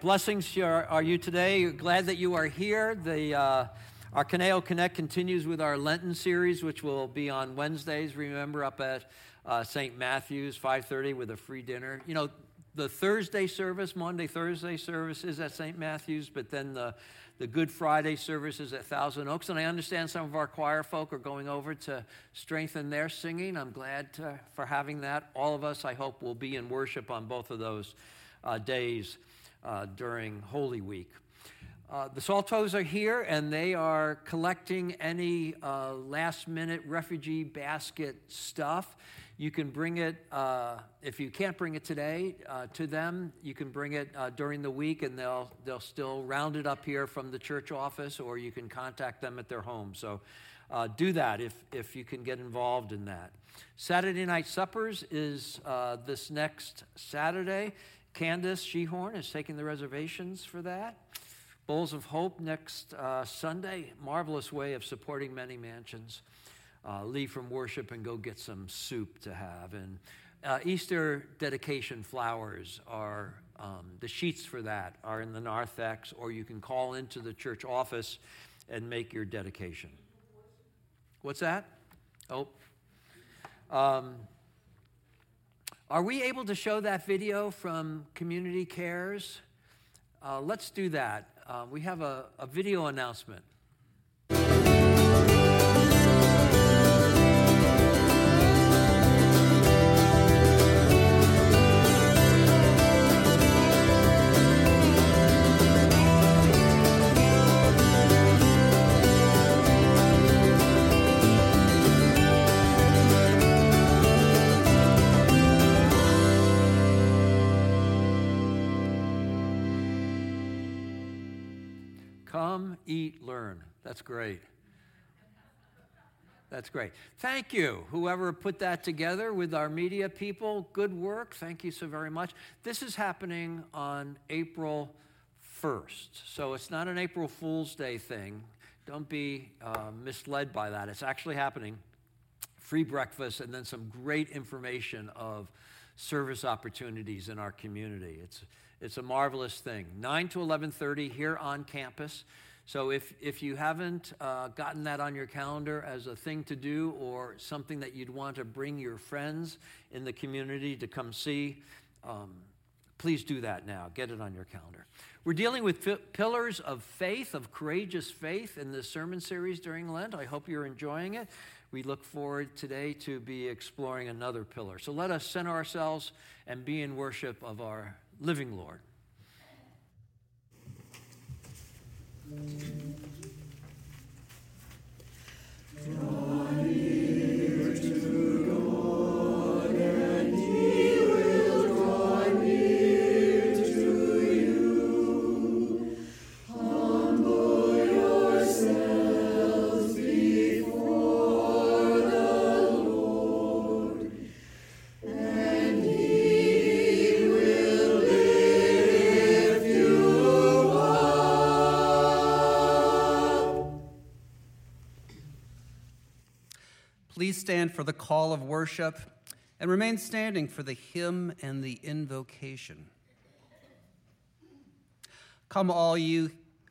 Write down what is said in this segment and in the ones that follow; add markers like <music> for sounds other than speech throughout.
Blessings are, you today. Glad that you are here. The, uh, our Conejo Connect continues with our Lenten series, which will be on Wednesdays. Remember, up at uh, St. Matthew's, 5:30, with a free dinner. You know, the Thursday service, Maundy Thursday service, is at St. Matthew's, but then the the Good Friday service is at Thousand Oaks, and I understand some of our choir folk are going over to strengthen their singing. I'm glad to, for having that. All of us, I hope, will be in worship on both of those uh, days uh, during Holy Week. Uh, the Saltos are here and they are collecting any uh, last minute refugee basket stuff. You can bring it, uh, if you can't bring it today uh, to them, you can bring it uh, during the week and they'll, they'll still round it up here from the church office or you can contact them at their home. So uh, do that if, if you can get involved in that. Saturday night suppers is this next Saturday. Candace Shehorn is taking the reservations for that. Bowls of Hope next uh, Sunday. Marvelous way of supporting many mansions. Uh, leave from worship and go get some soup to have. And uh, Easter dedication flowers are um, the sheets for that are in the narthex, or you can call into the church office and make your dedication. What's that? Oh. Um, are we able to show that video from Community Cares? Uh, let's do that. Uh, we have a, a video announcement. Eat, learn. That's great. That's great. Thank you, whoever put that together with our media people. Good work. Thank you so very much. This is happening on April 1st. So it's not an April Fool's Day thing. Don't be uh, misled by that. It's actually happening. Free breakfast and then some great information of service opportunities in our community. It's, it's a marvelous thing. 9 to 11:30 here on campus. So if, if you haven't uh, gotten that on your calendar as a thing to do or something that you'd want to bring your friends in the community to come see, um, please do that now. Get it on your calendar. We're dealing with fi- pillars of faith, of courageous faith in this sermon series during Lent. I hope you're enjoying it. We look forward today to be exploring another pillar. So let us center ourselves and be in worship of our living Lord. Draw stand for the call of worship and remain standing for the hymn and the invocation. Come, all you,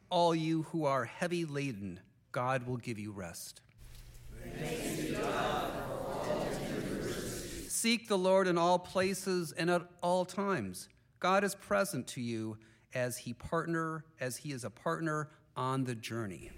all you who are heavy laden, God will give you rest. Seek the Lord in all places and at all times. God is present to you as he partner, as he is a partner on the journey.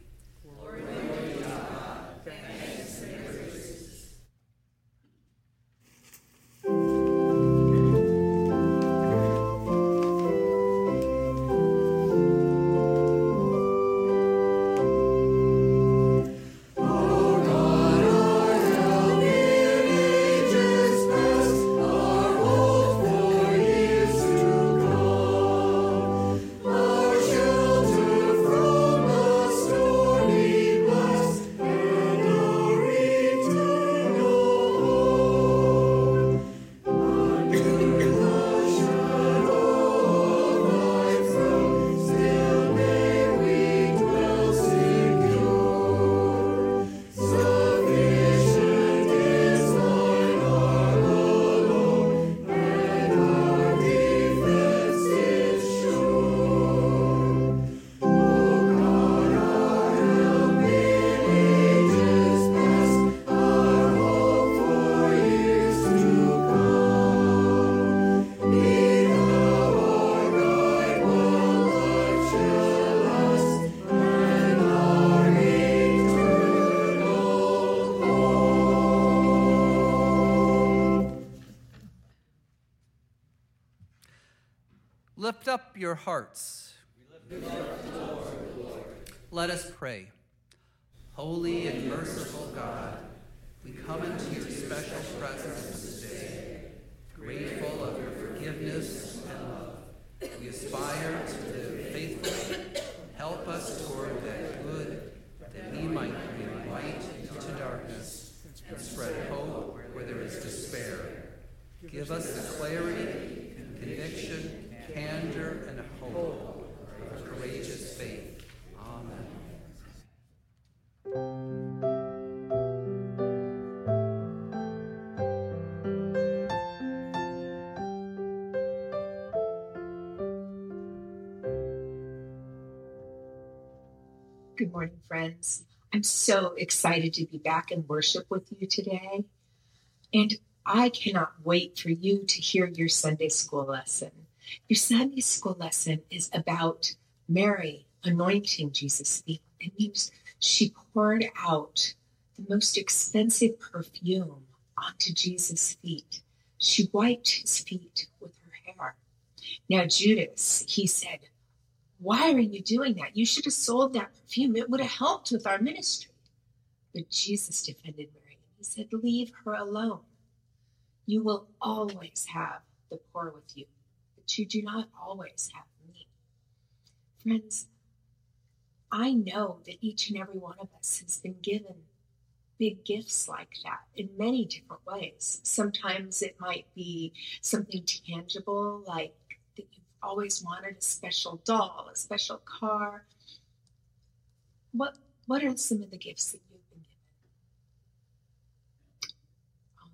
Your hearts. Let us pray. Holy and merciful God, we come into your special presence today, grateful of your forgiveness and love. We aspire to live faithfully. Help us toward that good, that we might bring light into darkness and spread hope where there is despair. Give us the clarity, conviction, candor, and courageous. Amen. Good morning, friends. I'm so excited to be back in worship with you today. And I cannot wait for you to hear your Sunday school lesson. Your Sunday school lesson is about Mary anointing Jesus' feet. It means she poured out the most expensive perfume onto Jesus' feet. She wiped his feet with her hair. Now, Judas, he said, Why are you doing that? You should have sold that perfume. It would have helped with our ministry. But Jesus defended Mary. And he said, Leave her alone. You will always have the poor with you, you do not always have me. Friends, I know that each and every one of us has been given big gifts like that in many different ways. Sometimes it might be something tangible, like that you've always wanted a special doll, a special car. What what are some of the gifts that you've been given?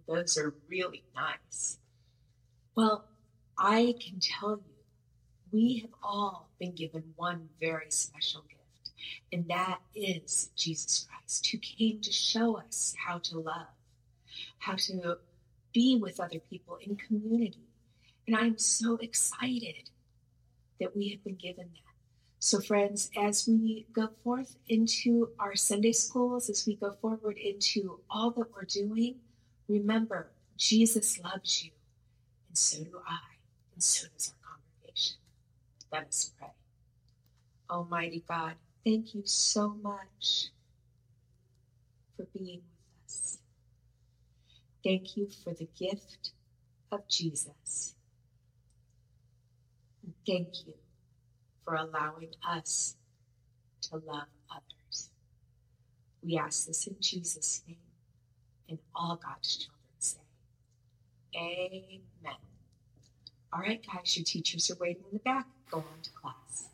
Oh, those are really nice. Well, I can tell you, we have all been given one very special gift and that is Jesus Christ, who came to show us how to love, how to be with other people in community. And I'm so excited that we have been given that. So, friends, as we go forth into our Sunday schools, as we go forward into all that we're doing, remember Jesus loves you, and so do I, and so does our congregation. Let us pray. Almighty God, Thank you so much for being with us. Thank you for the gift of Jesus. And thank you for allowing us to love others. We ask this in Jesus' name, and all God's children say, Amen. All right, guys, your teachers are waiting in the back. Go on to class.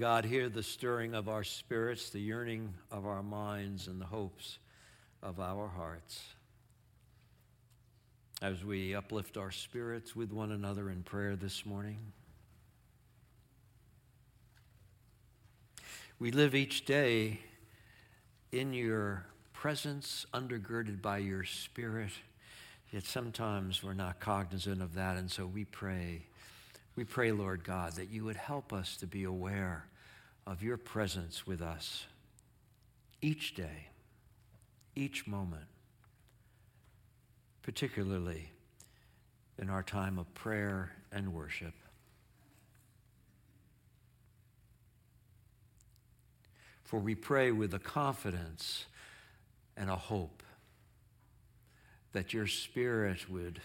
God, hear the stirring of our spirits, the yearning of our minds, and the hopes of our hearts. As we uplift our spirits with one another in prayer this morning, we live each day in your presence, undergirded by your spirit, yet sometimes we're not cognizant of that, and so we pray we pray, Lord God, that you would help us to be aware of your presence with us each day, each moment, particularly in our time of prayer and worship. For we pray with a confidence and a hope that your Spirit would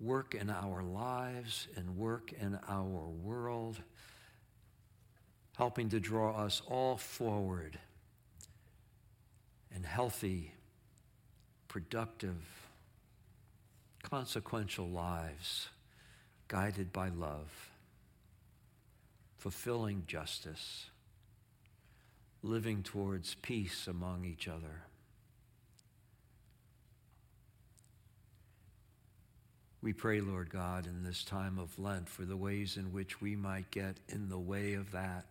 work in our lives and work in our world, helping to draw us all forward in healthy, productive, consequential lives guided by love, fulfilling justice, living towards peace among each other. We pray, Lord God, in this time of Lent for the ways in which we might get in the way of that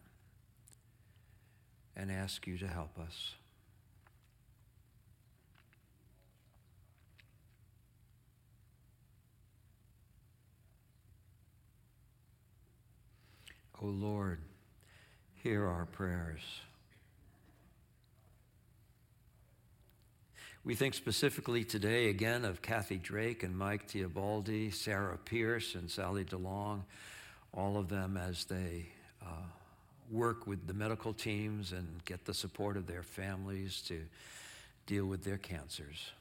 and ask you to help us. O oh Lord, hear our prayers. We think specifically today again of Kathy Drake and Mike Teobaldi, Sarah Pierce and Sally DeLong, all of them as they uh, work with the medical teams and get the support of their families to deal with their cancers.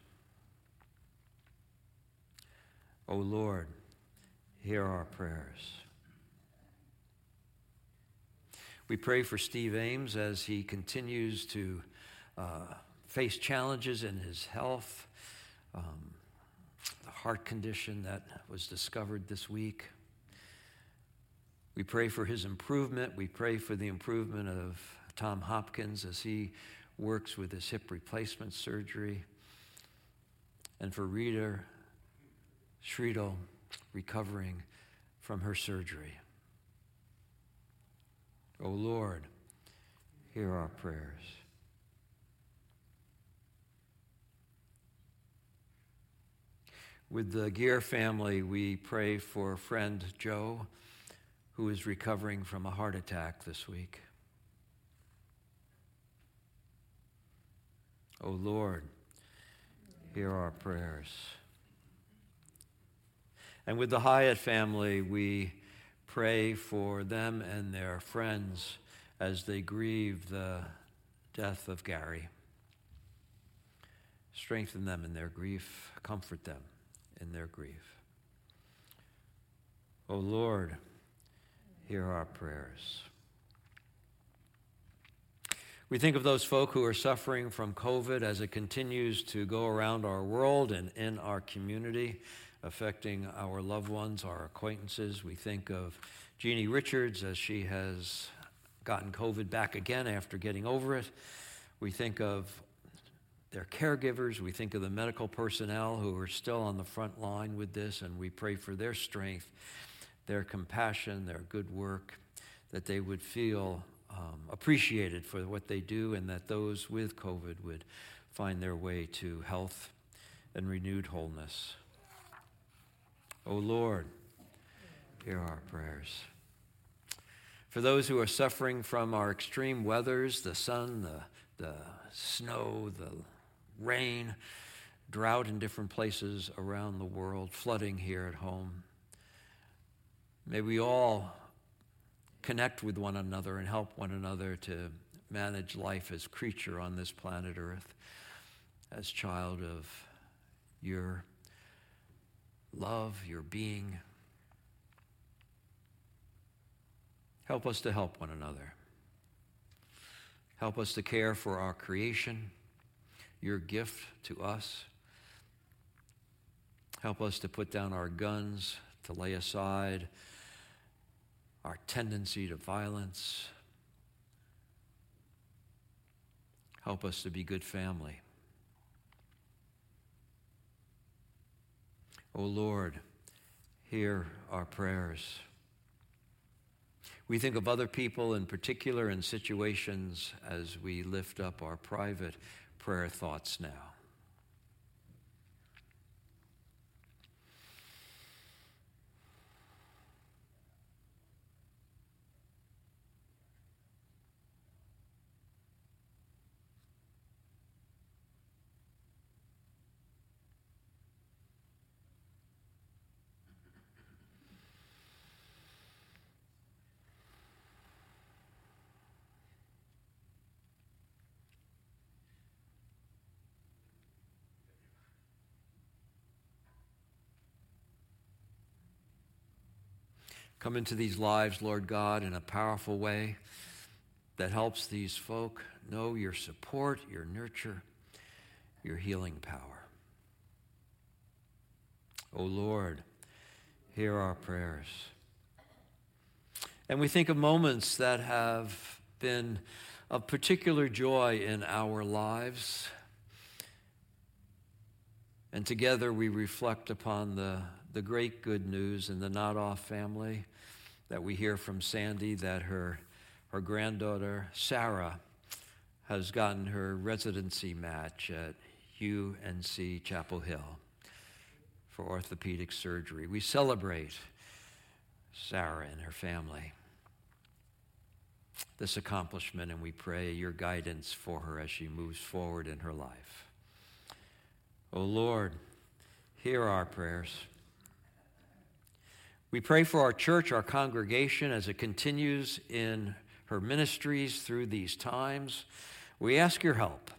O oh Lord, hear our prayers. We pray for Steve Ames as he continues to uh, face challenges in his health, um, the heart condition that was discovered this week. We pray for his improvement. We pray for the improvement of Tom Hopkins as he works with his hip replacement surgery. And for Rita Schriedel recovering from her surgery. O oh Lord, hear our prayers. With the Gear family, we pray for friend Joe, who is recovering from a heart attack this week. O oh Lord, hear our prayers. And with the Hyatt family, we pray for them and their friends as they grieve the death of Gary. Strengthen them in their grief, comfort them in their grief. O oh Lord, hear our prayers. We think of those folk who are suffering from COVID as it continues to go around our world and in our community affecting our loved ones, our acquaintances. We think of Jeannie Richards as she has gotten COVID back again after getting over it. We think of their caregivers. We think of the medical personnel who are still on the front line with this, and we pray for their strength, their compassion, their good work, that they would feel um, appreciated for what they do, and that those with COVID would find their way to health and renewed wholeness. O oh Lord, hear our prayers. For those who are suffering from our extreme weathers, the sun, the, the snow, the rain, drought in different places around the world, flooding here at home, may we all connect with one another and help one another to manage life as creature on this planet Earth, as child of your love, your being. Help us to help one another. Help us to care for our creation, your gift to us. Help us to put down our guns, to lay aside our tendency to violence. Help us to be good family. O oh Lord, hear our prayers. We think of other people in particular in situations as we lift up our private prayer thoughts now. Come into these lives, Lord God, in a powerful way that helps these folk know your support, your nurture, your healing power. O oh Lord, hear our prayers. And we think of moments that have been of particular joy in our lives. And together we reflect upon the, the great good news in the Nodoff family that we hear from Sandy that her, her granddaughter, Sarah, has gotten her residency match at UNC Chapel Hill for orthopedic surgery. We celebrate Sarah and her family this accomplishment, and we pray your guidance for her as she moves forward in her life. Oh Lord, hear our prayers. We pray for our church, our congregation, as it continues in her ministries through these times. We ask your help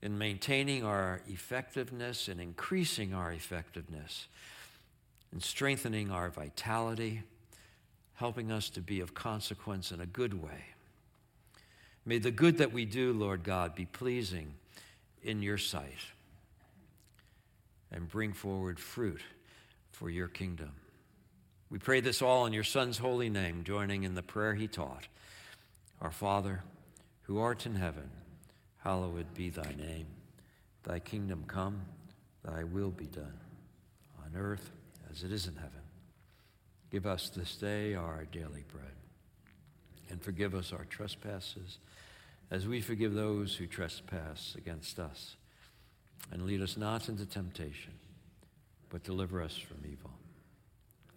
in maintaining our effectiveness and increasing our effectiveness, in strengthening our vitality, helping us to be of consequence in a good way. May the good that we do, Lord God, be pleasing in your sight and bring forward fruit for your kingdom. We pray this all in your Son's holy name, joining in the prayer he taught. Our Father, who art in heaven, hallowed be thy name. Thy kingdom come, thy will be done, on earth as it is in heaven. Give us this day our daily bread, and forgive us our trespasses as we forgive those who trespass against us. And lead us not into temptation, but deliver us from evil.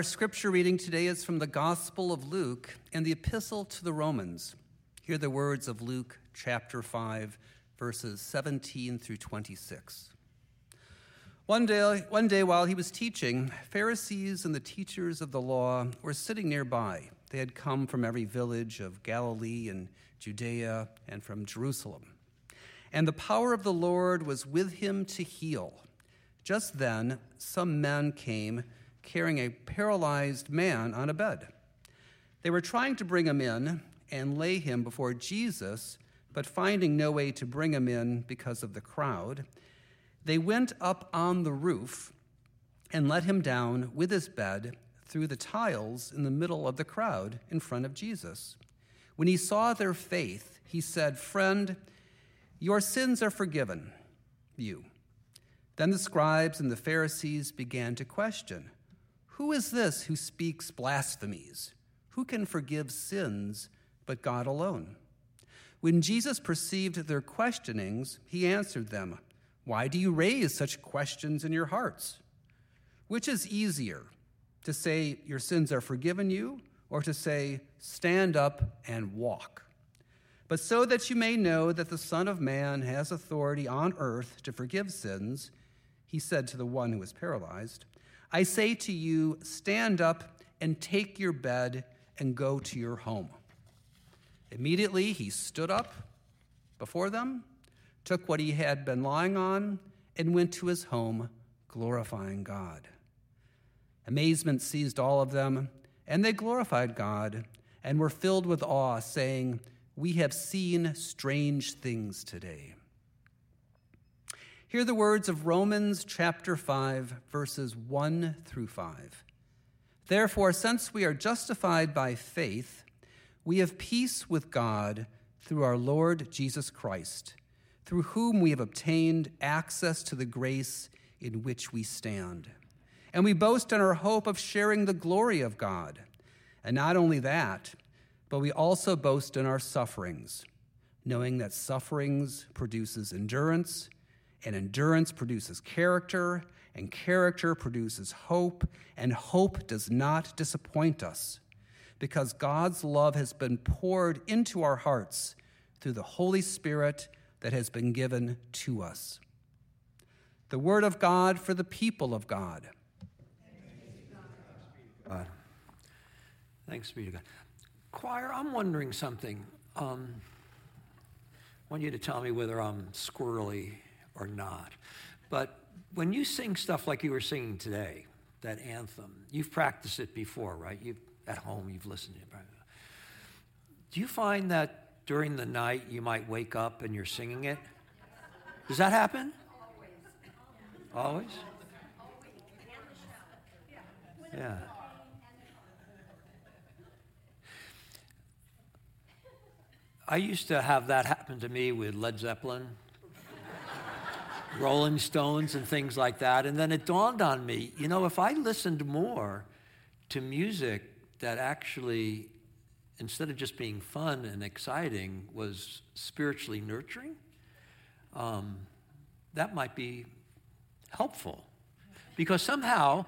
Our scripture reading today is from the Gospel of Luke and the Epistle to the Romans. Hear the words of Luke chapter 5, verses 17 through 26. One day, one day while he was teaching, Pharisees and the teachers of the law were sitting nearby. They had come from every village of Galilee and Judea and from Jerusalem. And the power of the Lord was with him to heal. Just then, some men came carrying a paralyzed man on a bed. They were trying to bring him in and lay him before Jesus, but finding no way to bring him in because of the crowd, they went up on the roof and let him down with his bed through the tiles in the middle of the crowd in front of Jesus. When he saw their faith, he said, Friend, your sins are forgiven you. Then the scribes and the Pharisees began to question Who is this who speaks blasphemies? Who can forgive sins but God alone? When Jesus perceived their questionings, he answered them. Why do you raise such questions in your hearts? Which is easier, to say your sins are forgiven you, or to say, stand up and walk? But so that you may know that the Son of Man has authority on earth to forgive sins, he said to the one who was paralyzed, I say to you, stand up and take your bed and go to your home. Immediately he stood up before them took what he had been lying on, and went to his home, glorifying God. Amazement seized all of them, and they glorified God and were filled with awe, saying, We have seen strange things today. Hear the words of Romans chapter 5, verses 1 through 5. Therefore, since we are justified by faith, we have peace with God through our Lord Jesus Christ through whom we have obtained access to the grace in which we stand. And we boast in our hope of sharing the glory of God. And not only that, but we also boast in our sufferings, knowing that sufferings produces endurance, and endurance produces character, and character produces hope, and hope does not disappoint us, because God's love has been poured into our hearts through the Holy Spirit that has been given to us. The Word of God for the people of God. God. Thanks be to God. Choir, I'm wondering something. Um, I want you to tell me whether I'm squirrely or not. But when you sing stuff like you were singing today, that anthem, you've practiced it before, right? You at home, you've listened to it. Right? Do you find that during the night you might wake up and you're singing it? Does that happen? Always? Always? Yeah. I used to have that happen to me with Led Zeppelin, Rolling Stones, and things like that. And then it dawned on me you know, if I listened more to music that actually instead of just being fun and exciting, was spiritually nurturing, um, that might be helpful. Because somehow,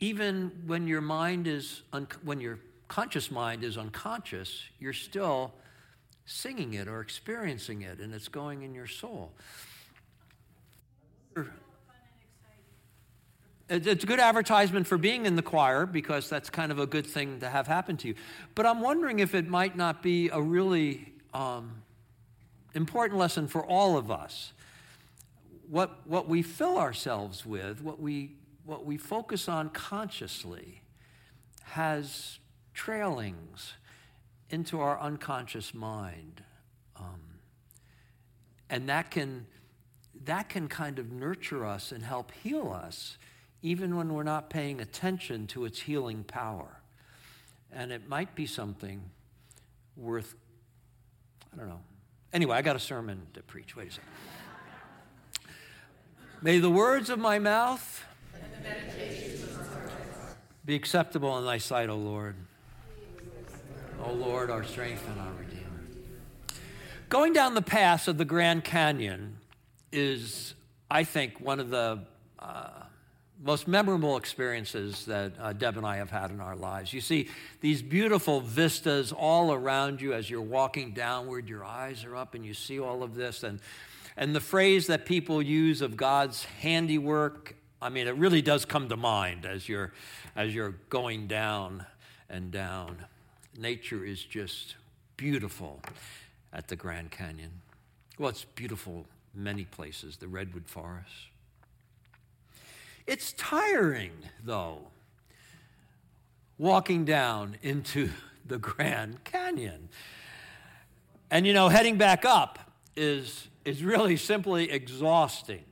even when your mind is, un- when your conscious mind is unconscious, you're still singing it or experiencing it, and it's going in your soul. It's a good advertisement for being in the choir because that's kind of a good thing to have happen to you. But I'm wondering if it might not be a really um, important lesson for all of us. What, what we fill ourselves with, what we, what we focus on consciously, has trailings into our unconscious mind. Um, and that can, that can kind of nurture us and help heal us even when we're not paying attention to its healing power. And it might be something worth, I don't know. Anyway, I got a sermon to preach. Wait a second. May the words of my mouth be acceptable in thy sight, O Lord. O Lord, our strength and our Redeemer. Going down the path of the Grand Canyon is, I think, one of the uh, most memorable experiences that uh, Deb and I have had in our lives. You see these beautiful vistas all around you as you're walking downward, your eyes are up and you see all of this. And, and the phrase that people use of God's handiwork I mean, it really does come to mind as you're, as you're going down and down. Nature is just beautiful at the Grand Canyon. Well, it's beautiful many places, the Redwood Forest. It's tiring, though, walking down into <laughs> the Grand Canyon. And you know, heading back up is, is really simply exhausting.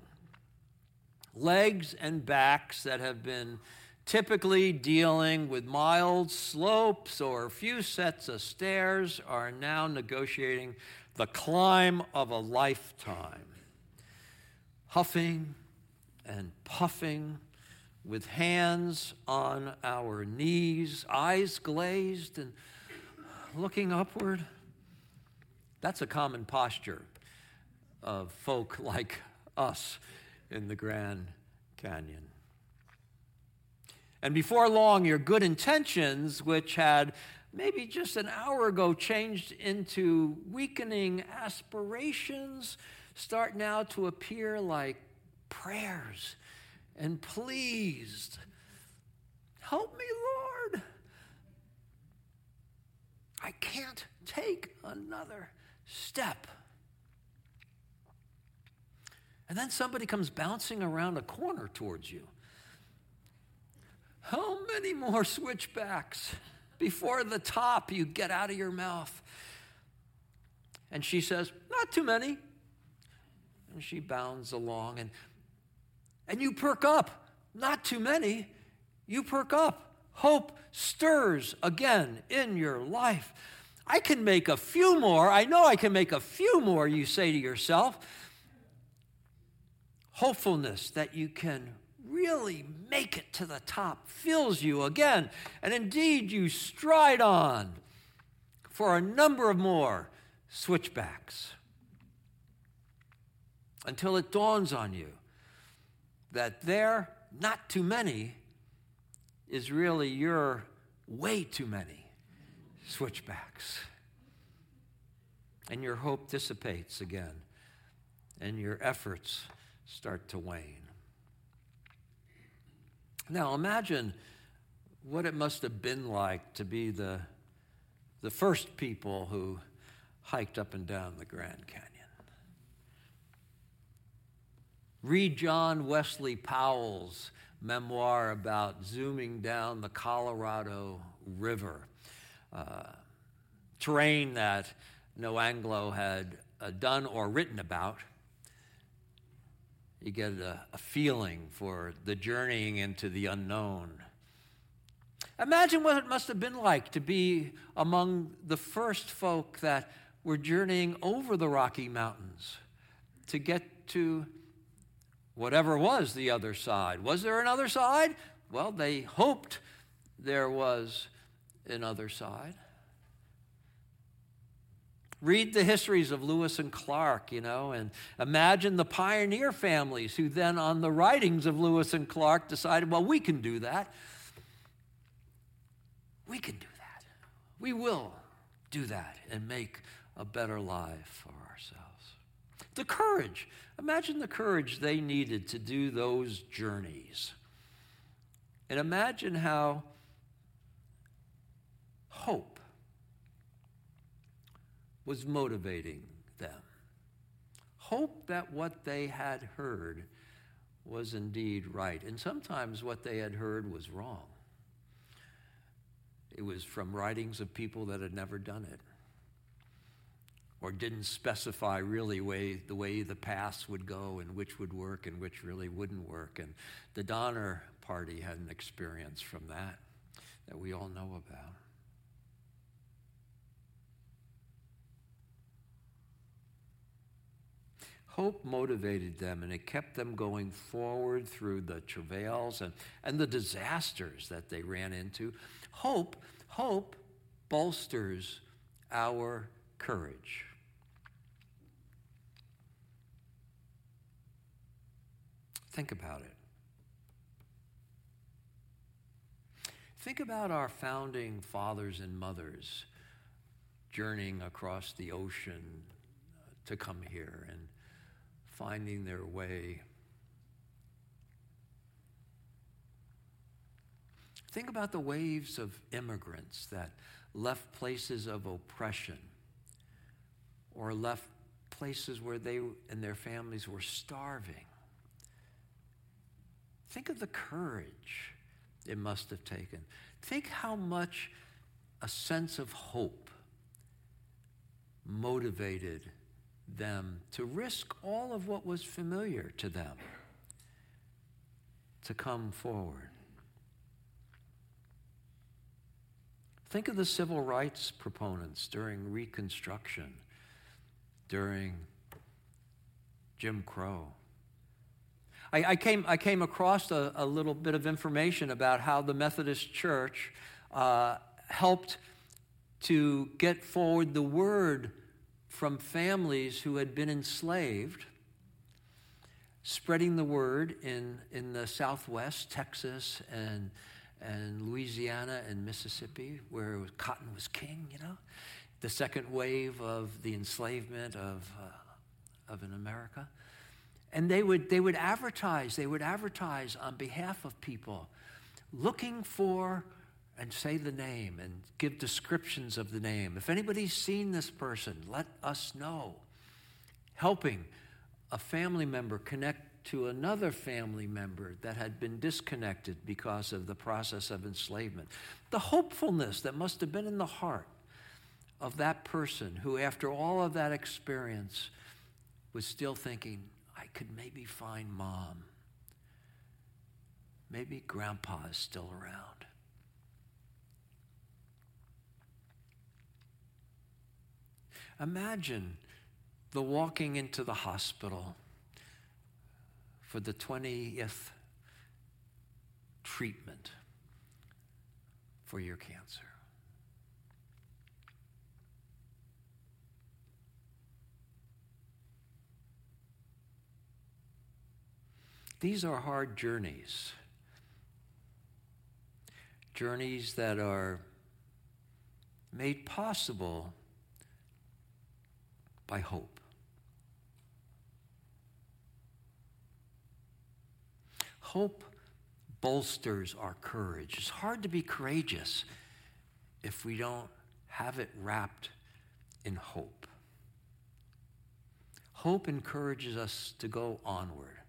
Legs and backs that have been typically dealing with mild slopes or a few sets of stairs are now negotiating the climb of a lifetime. Huffing and puffing with hands on our knees, eyes glazed and looking upward. That's a common posture of folk like us in the Grand Canyon. And before long, your good intentions, which had maybe just an hour ago changed into weakening aspirations, start now to appear like prayers and pleased. Help me, Lord. I can't take another step. And then somebody comes bouncing around a corner towards you. How many more switchbacks before the top you get out of your mouth? And she says, Not too many. And she bounds along, and, and you perk up. Not too many. You perk up. Hope stirs again in your life. I can make a few more. I know I can make a few more, you say to yourself. Hopefulness that you can really make it to the top fills you again. And indeed, you stride on for a number of more switchbacks until it dawns on you that there, not too many, is really your way too many switchbacks. And your hope dissipates again, and your efforts start to wane. Now imagine what it must have been like to be the, the first people who hiked up and down the Grand Canyon. Read John Wesley Powell's memoir about zooming down the Colorado River, uh, terrain that no Anglo had uh, done or written about. You get a, a feeling for the journeying into the unknown. Imagine what it must have been like to be among the first folk that were journeying over the Rocky Mountains to get to whatever was the other side. Was there another side? Well, they hoped there was another side. Read the histories of Lewis and Clark, you know, and imagine the pioneer families who then, on the writings of Lewis and Clark, decided, well, we can do that. We can do that. We will do that and make a better life for. The courage. Imagine the courage they needed to do those journeys. And imagine how hope was motivating them. Hope that what they had heard was indeed right. And sometimes what they had heard was wrong. It was from writings of people that had never done it or didn't specify really way, the way the paths would go and which would work and which really wouldn't work. And the Donner Party had an experience from that that we all know about. Hope motivated them and it kept them going forward through the travails and, and the disasters that they ran into. Hope, hope bolsters our courage. Think about it. Think about our founding fathers and mothers journeying across the ocean to come here and finding their way Think about the waves of immigrants that left places of oppression or left places where they and their families were starving. Think of the courage it must have taken. Think how much a sense of hope motivated them to risk all of what was familiar to them to come forward. Think of the civil rights proponents during Reconstruction, during Jim Crow. I, I came, I came across a, a, little bit of information about how the Methodist Church uh, helped to get forward the word from families who had been enslaved, spreading the word in, in the Southwest, Texas, and, and Louisiana and Mississippi, where was, cotton was king, you know? The second wave of the enslavement of, uh, of in America. And they would, they would advertise, they would advertise on behalf of people looking for and say the name and give descriptions of the name. If anybody's seen this person, let us know. Helping a family member connect to another family member that had been disconnected because of the process of enslavement. The hopefulness that must have been in the heart of that person who, after all of that experience, was still thinking, could maybe find mom. Maybe grandpa is still around. Imagine the walking into the hospital for the 20th treatment for your cancer. These are hard journeys. Journeys that are made possible by hope. Hope bolsters our courage. It's hard to be courageous if we don't have it wrapped in hope. Hope encourages us to go onward.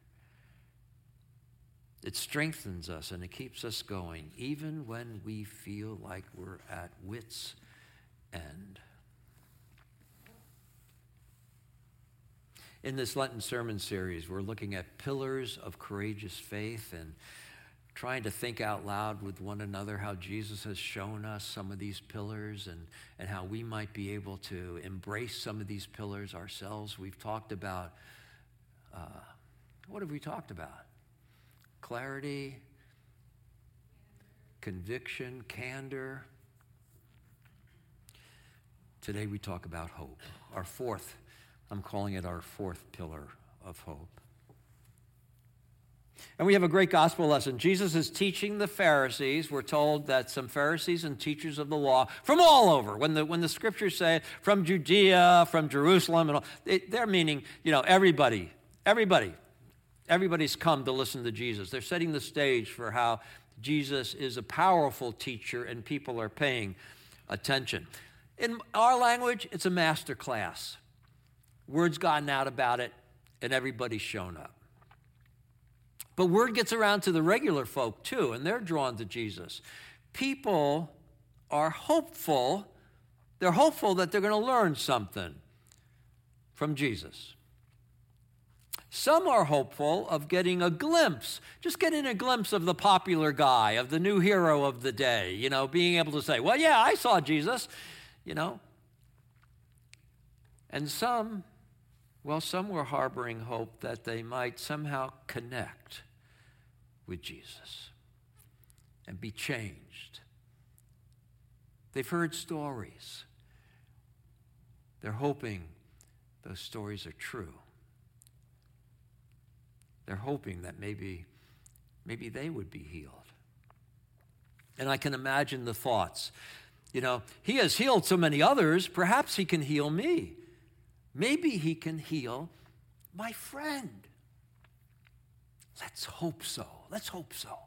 It strengthens us and it keeps us going, even when we feel like we're at wits' end. In this Lenten sermon series, we're looking at pillars of courageous faith and trying to think out loud with one another how Jesus has shown us some of these pillars and, and how we might be able to embrace some of these pillars ourselves. We've talked about, uh, what have we talked about? Clarity, conviction, candor. Today we talk about hope, our fourth I'm calling it our fourth pillar of hope. And we have a great gospel lesson. Jesus is teaching the Pharisees. We're told that some Pharisees and teachers of the law from all over, when the, when the scriptures say from Judea, from Jerusalem, and all, they're meaning, you know, everybody, everybody, everybody's come to listen to Jesus. They're setting the stage for how Jesus is a powerful teacher and people are paying attention. In our language, it's a master class. Word's gotten out about it, and everybody's shown up. But word gets around to the regular folk too, and they're drawn to Jesus. People are hopeful, they're hopeful that they're going to learn something from Jesus. Some are hopeful of getting a glimpse, just getting a glimpse of the popular guy, of the new hero of the day, you know, being able to say, well, yeah, I saw Jesus, you know. And some well, some were harboring hope that they might somehow connect with Jesus and be changed. They've heard stories. They're hoping those stories are true. They're hoping that maybe, maybe they would be healed. And I can imagine the thoughts. You know, he has healed so many others, perhaps he can heal me. Maybe he can heal my friend. Let's hope so. Let's hope so.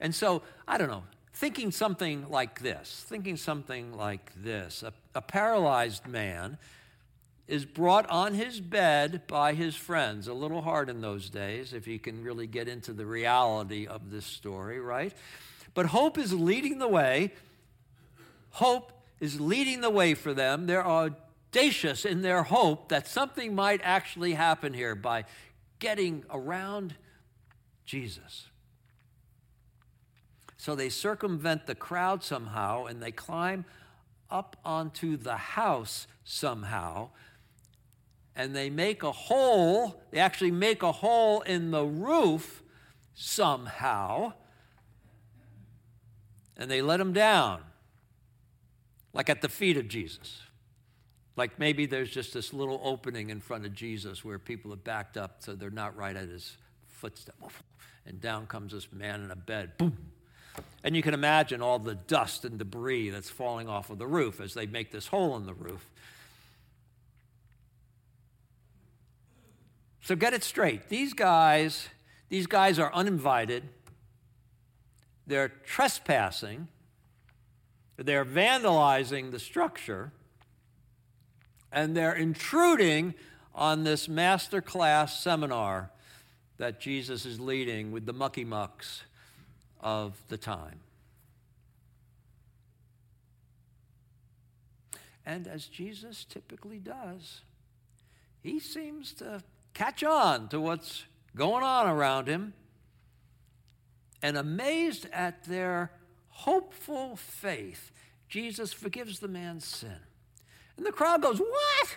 And so, I don't know, thinking something like this, thinking something like this a, a paralyzed man is brought on his bed by his friends. A little hard in those days, if you can really get into the reality of this story, right? But hope is leading the way. Hope is leading the way for them. They're audacious in their hope that something might actually happen here by getting around Jesus. So they circumvent the crowd somehow and they climb up onto the house somehow. And they make a hole, they actually make a hole in the roof somehow. And they let him down, like at the feet of Jesus. Like maybe there's just this little opening in front of Jesus where people have backed up so they're not right at his footstep. And down comes this man in a bed. Boom and you can imagine all the dust and debris that's falling off of the roof as they make this hole in the roof. So get it straight. These guys, these guys are uninvited. They're trespassing. They're vandalizing the structure. And they're intruding on this master class seminar that Jesus is leading with the mucky mucks of the time. And as Jesus typically does, he seems to catch on to what's going on around him. And amazed at their hopeful faith, Jesus forgives the man's sin. And the crowd goes, What?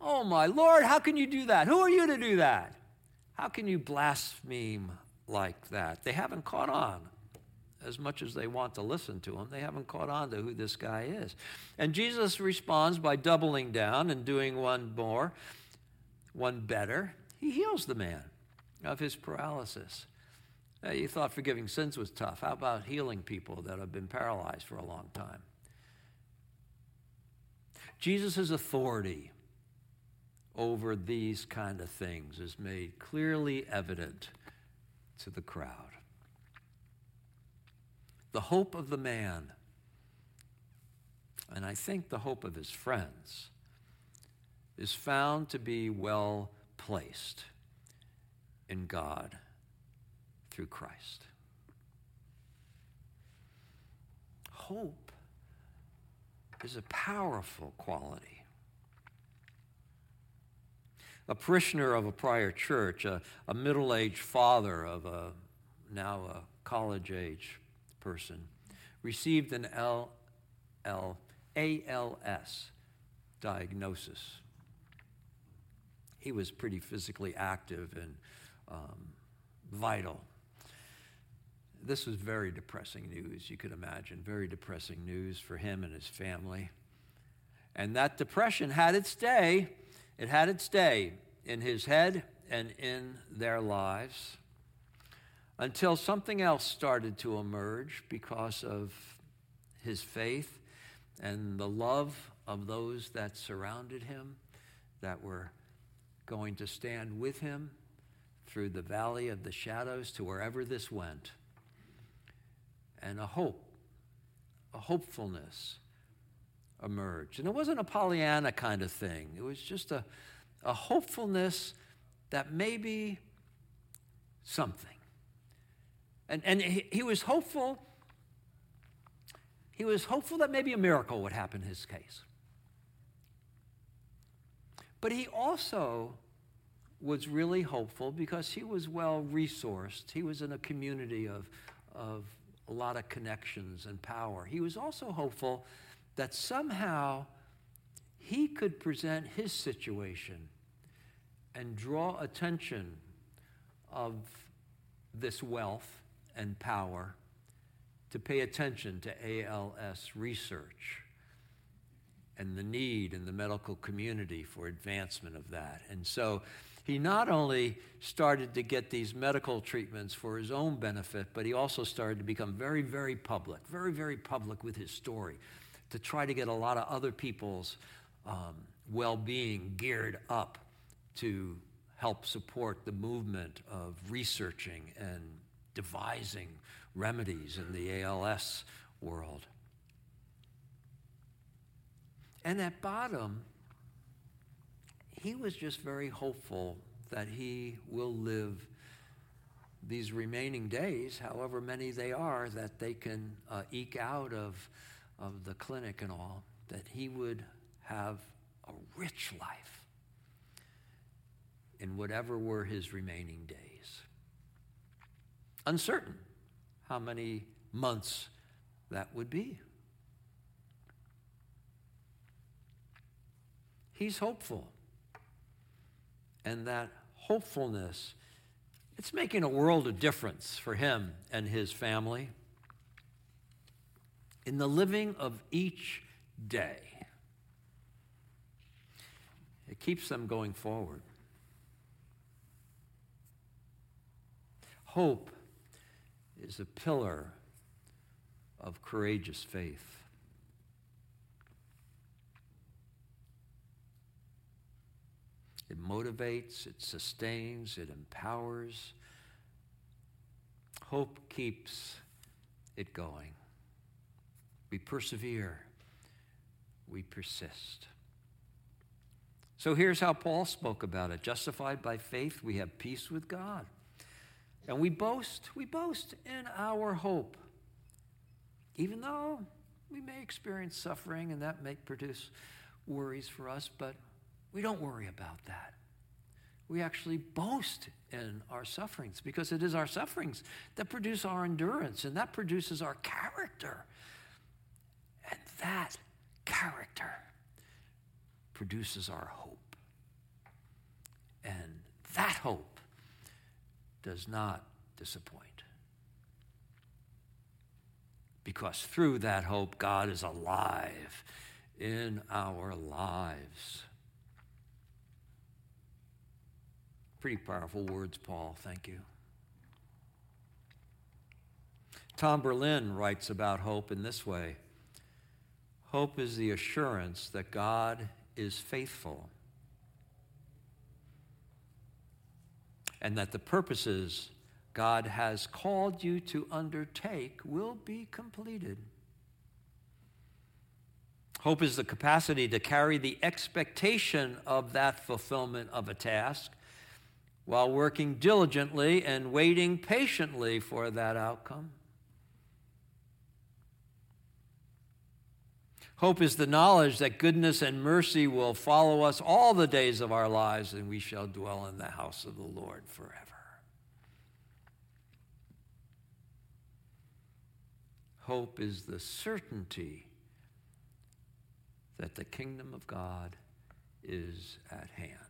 Oh my Lord, how can you do that? Who are you to do that? How can you blaspheme like that. They haven't caught on as much as they want to listen to him. They haven't caught on to who this guy is. And Jesus responds by doubling down and doing one more, one better. He heals the man of his paralysis. Now, you thought forgiving sins was tough. How about healing people that have been paralyzed for a long time? Jesus' authority over these kind of things is made clearly evident to the crowd. The hope of the man, and I think the hope of his friends, is found to be well placed in God through Christ. Hope is a powerful quality a parishioner of a prior church, a, a middle aged father of a now a college age person, received an L, L, ALS diagnosis. He was pretty physically active and um, vital. This was very depressing news, you could imagine. Very depressing news for him and his family. And that depression had its day it had its day in his head and in their lives until something else started to emerge because of his faith and the love of those that surrounded him, that were going to stand with him through the valley of the shadows to wherever this went. And a hope, a hopefulness emerged. And it wasn't a Pollyanna kind of thing, it was just a, a hopefulness that maybe something. And, and he, he was hopeful. He was hopeful that maybe a miracle would happen in his case. But he also was really hopeful because he was well resourced. He was in a community of, of a lot of connections and power. He was also hopeful that somehow he could present his situation and draw attention of this wealth and power to pay attention to ALS research and the need in the medical community for advancement of that. And so he not only started to get these medical treatments for his own benefit, but he also started to become very, very public, very, very public with his story to try to get a lot of other people's um, well being geared up to help support the movement of researching and devising remedies in the ALS world. And at bottom, he was just very hopeful that he will live these remaining days, however many they are, that they can uh, eke out of, of the clinic and all, that he would have a rich life in whatever were his remaining days. Uncertain how many months that would be. He's hopeful. And that hopefulness, it's making a world of difference for him and his family in the living of each day. It keeps them going forward. Hope is a pillar of courageous faith. It motivates, it sustains, it empowers. Hope keeps it going. We persevere, we persist. So here's how Paul spoke about it justified by faith, we have peace with God. And we boast, we boast in our hope. Even though we may experience suffering and that may produce worries for us, but we don't worry about that. We actually boast in our sufferings because it is our sufferings that produce our endurance and that produces our character. And that character produces our hope. And that hope does not disappoint. Because through that hope, God is alive in our lives. Pretty powerful words, Paul. Thank you. Tom Berlin writes about hope in this way Hope is the assurance that God is faithful and that the purposes God has called you to undertake will be completed. Hope is the capacity to carry the expectation of that fulfillment of a task while working diligently and waiting patiently for that outcome. Hope is the knowledge that goodness and mercy will follow us all the days of our lives, and we shall dwell in the house of the Lord forever. Hope is the certainty that the kingdom of God is at hand.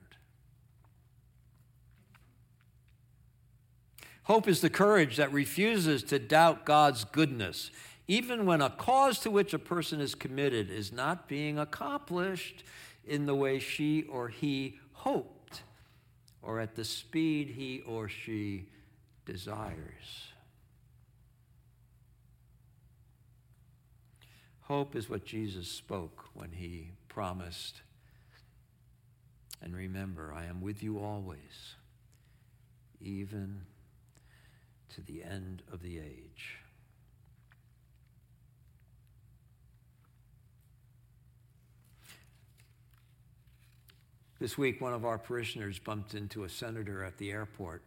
Hope is the courage that refuses to doubt God's goodness even when a cause to which a person is committed is not being accomplished in the way she or he hoped or at the speed he or she desires. Hope is what Jesus spoke when he promised, and remember, I am with you always, even to the end of the age. This week, one of our parishioners bumped into a senator at the airport.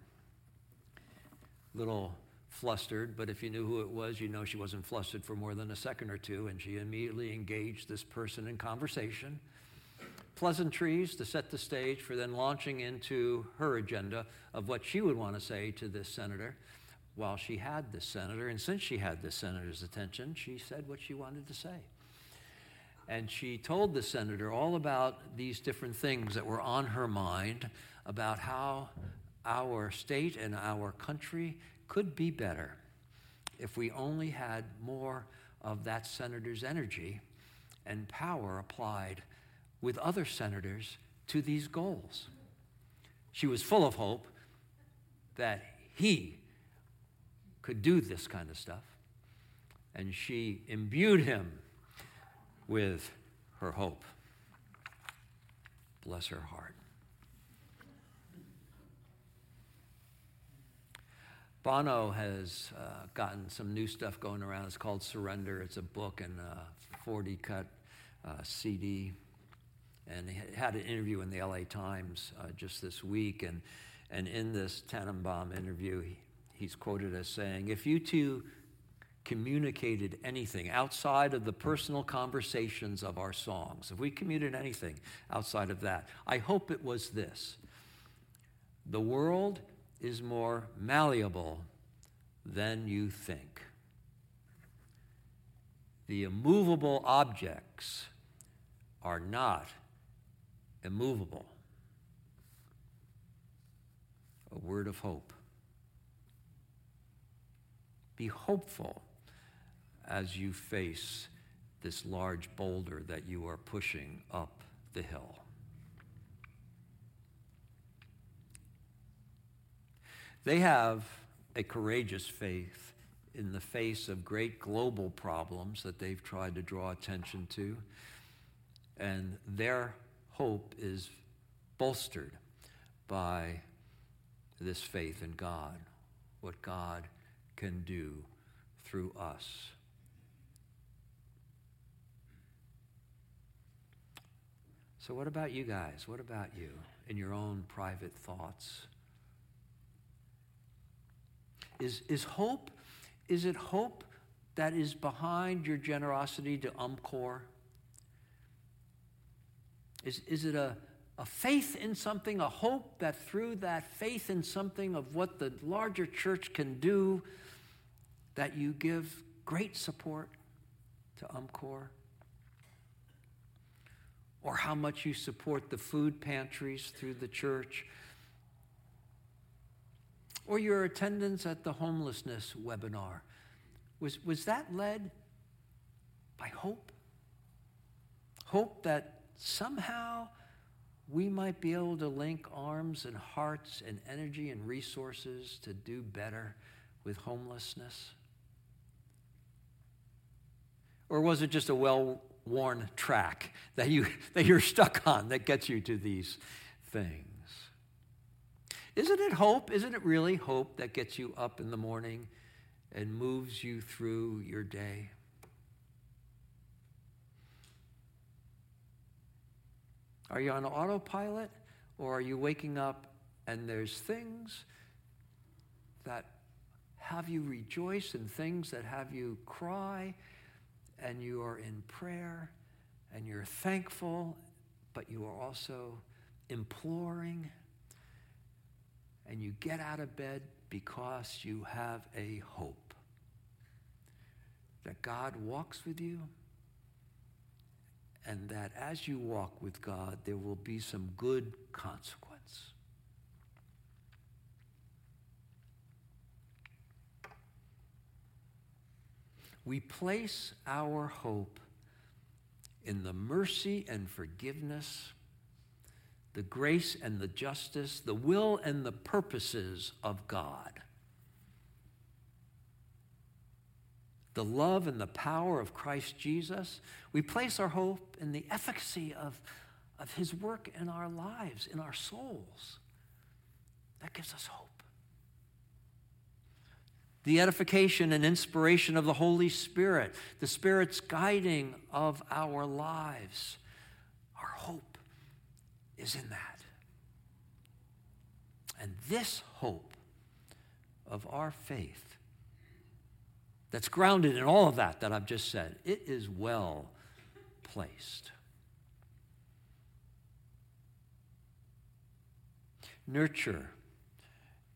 Little flustered, but if you knew who it was, you know she wasn't flustered for more than a second or two, and she immediately engaged this person in conversation. Pleasantries to set the stage for then launching into her agenda of what she would want to say to this senator while she had the senator. And since she had the senator's attention, she said what she wanted to say and she told the senator all about these different things that were on her mind about how our state and our country could be better if we only had more of that senator's energy and power applied with other senators to these goals. She was full of hope that he could do this kind of stuff, and she imbued him with her hope. Bless her heart. Bono has uh, gotten some new stuff going around. It's called Surrender. It's a book and a 40 cut uh, CD. And he had an interview in the LA Times uh, just this week. And, and in this Tannenbaum interview, he, he's quoted as saying, If U2 communicated anything outside of the personal conversations of our songs, if we communicated anything outside of that, I hope it was this the world is more malleable than you think. The immovable objects are not immovable. A word of hope. Be hopeful as you face this large boulder that you are pushing up the hill. They have a courageous faith in the face of great global problems that they've tried to draw attention to. And their hope is bolstered by this faith in God, what God can do through us. So, what about you guys? What about you in your own private thoughts? Is, is hope, is it hope that is behind your generosity to UMCOR? Is, is it a, a faith in something, a hope that through that faith in something of what the larger church can do, that you give great support to UMCOR? Or how much you support the food pantries through the church? or your attendance at the homelessness webinar. Was, was that led by hope? Hope that somehow we might be able to link arms and hearts and energy and resources to do better with homelessness? Or was it just a well worn track that, you, <laughs> that you're stuck on that gets you to these things? Isn't it hope? Isn't it really hope that gets you up in the morning and moves you through your day? Are you on autopilot or are you waking up and there's things that have you rejoice and things that have you cry and you are in prayer and you're thankful, but you are also imploring? and you get out of bed because you have a hope that God walks with you and that as you walk with God, there will be some good consequence. We place our hope in the mercy and forgiveness the grace and the justice, the will and the purposes of God. The love and the power of Christ Jesus. We place our hope in the efficacy of, of his work in our lives, in our souls. That gives us hope. The edification and inspiration of the Holy Spirit, the Spirit's guiding of our lives. Our hope is in that. And this hope of our faith that's grounded in all of that that I've just said, it is well placed. Nurture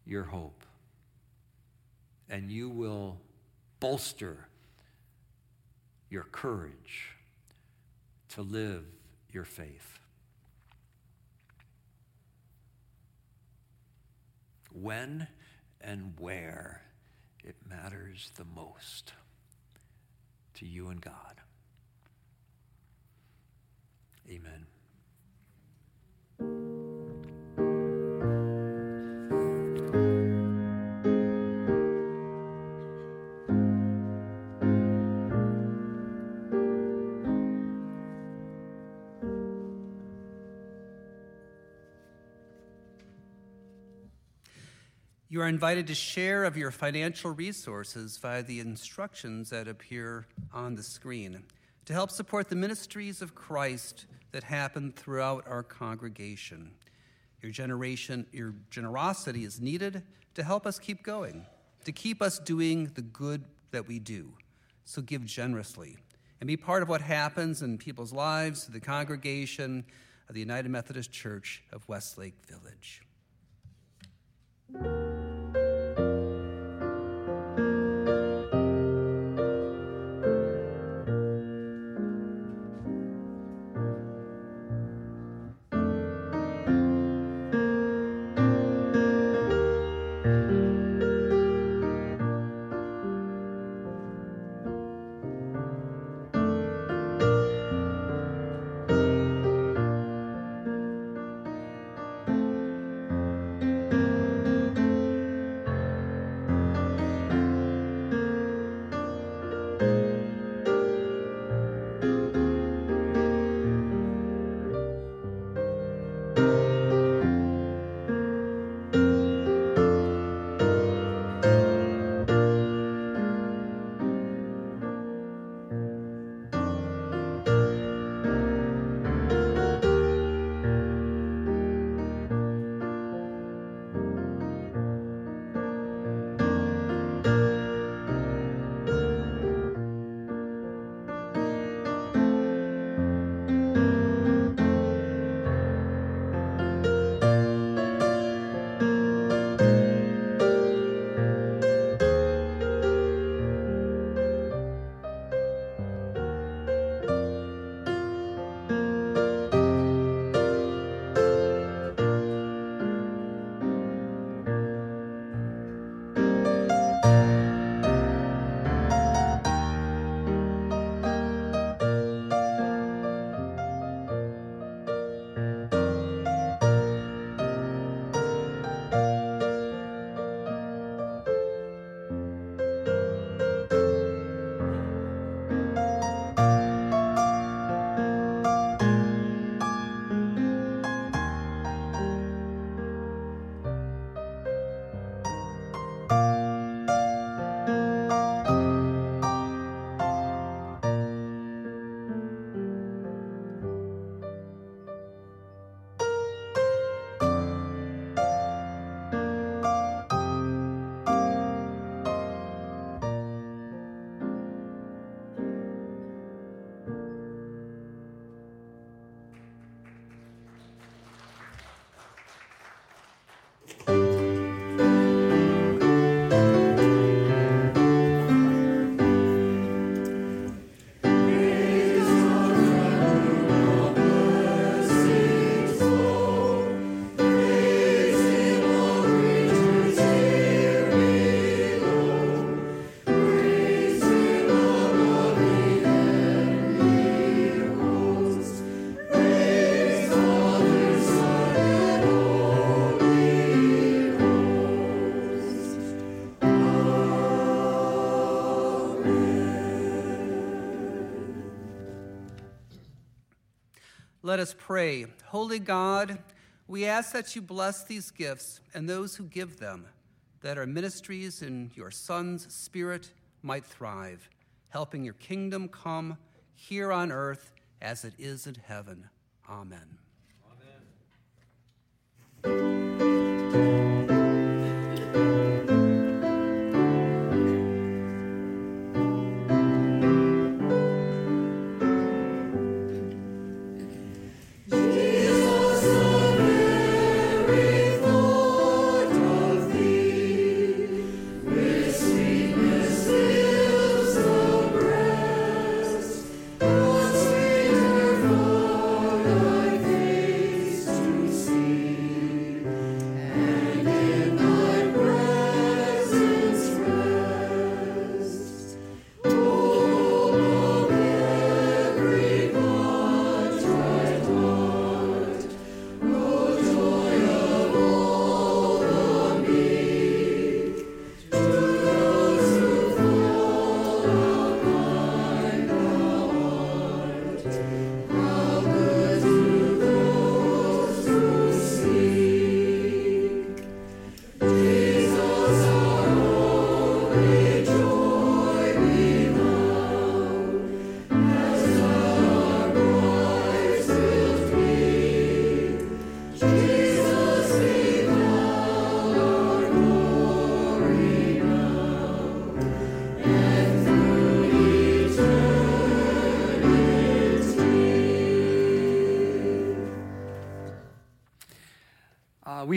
your hope, and you will bolster your courage to live your faith. when and where it matters the most to you and God. Amen. Are invited to share of your financial resources via the instructions that appear on the screen to help support the ministries of Christ that happen throughout our congregation. Your generation, your generosity is needed to help us keep going, to keep us doing the good that we do. So give generously and be part of what happens in people's lives, to the congregation of the United Methodist Church of Westlake Village. Let us pray. Holy God, we ask that you bless these gifts and those who give them, that our ministries in your Son's Spirit might thrive, helping your kingdom come here on earth as it is in heaven. Amen.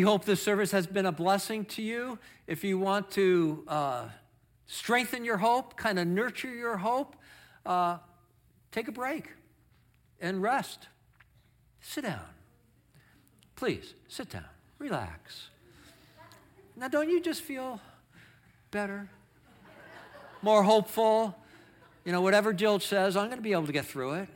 Hope this service has been a blessing to you. If you want to uh, strengthen your hope, kind of nurture your hope, uh, take a break and rest. Sit down. Please, sit down. Relax. Now, don't you just feel better? More hopeful? You know, whatever Jill says, I'm going to be able to get through it.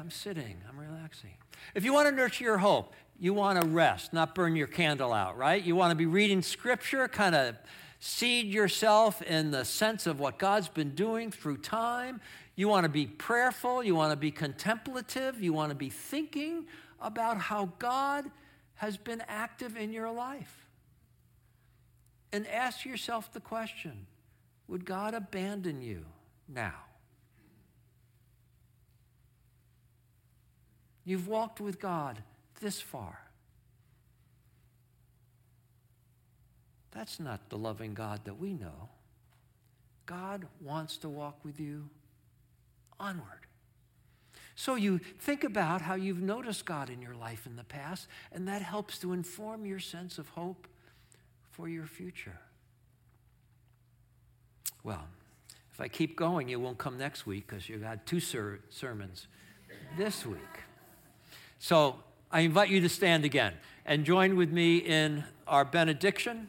I'm sitting, I'm relaxing. If you want to nurture your hope, you want to rest, not burn your candle out, right? You want to be reading scripture, kind of seed yourself in the sense of what God's been doing through time. You want to be prayerful, you want to be contemplative, you want to be thinking about how God has been active in your life. And ask yourself the question Would God abandon you now? You've walked with God this far. That's not the loving God that we know. God wants to walk with you onward. So you think about how you've noticed God in your life in the past, and that helps to inform your sense of hope for your future. Well, if I keep going, you won't come next week because you've got two ser- sermons this week. So I invite you to stand again and join with me in our benediction.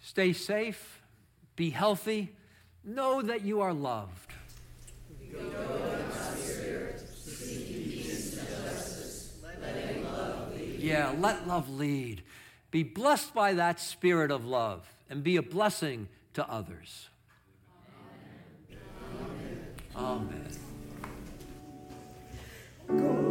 Stay safe, be healthy, know that you are loved. Yeah, let love lead. Be blessed by that spirit of love and be a blessing to others. Amen. Amen. Amen. Go.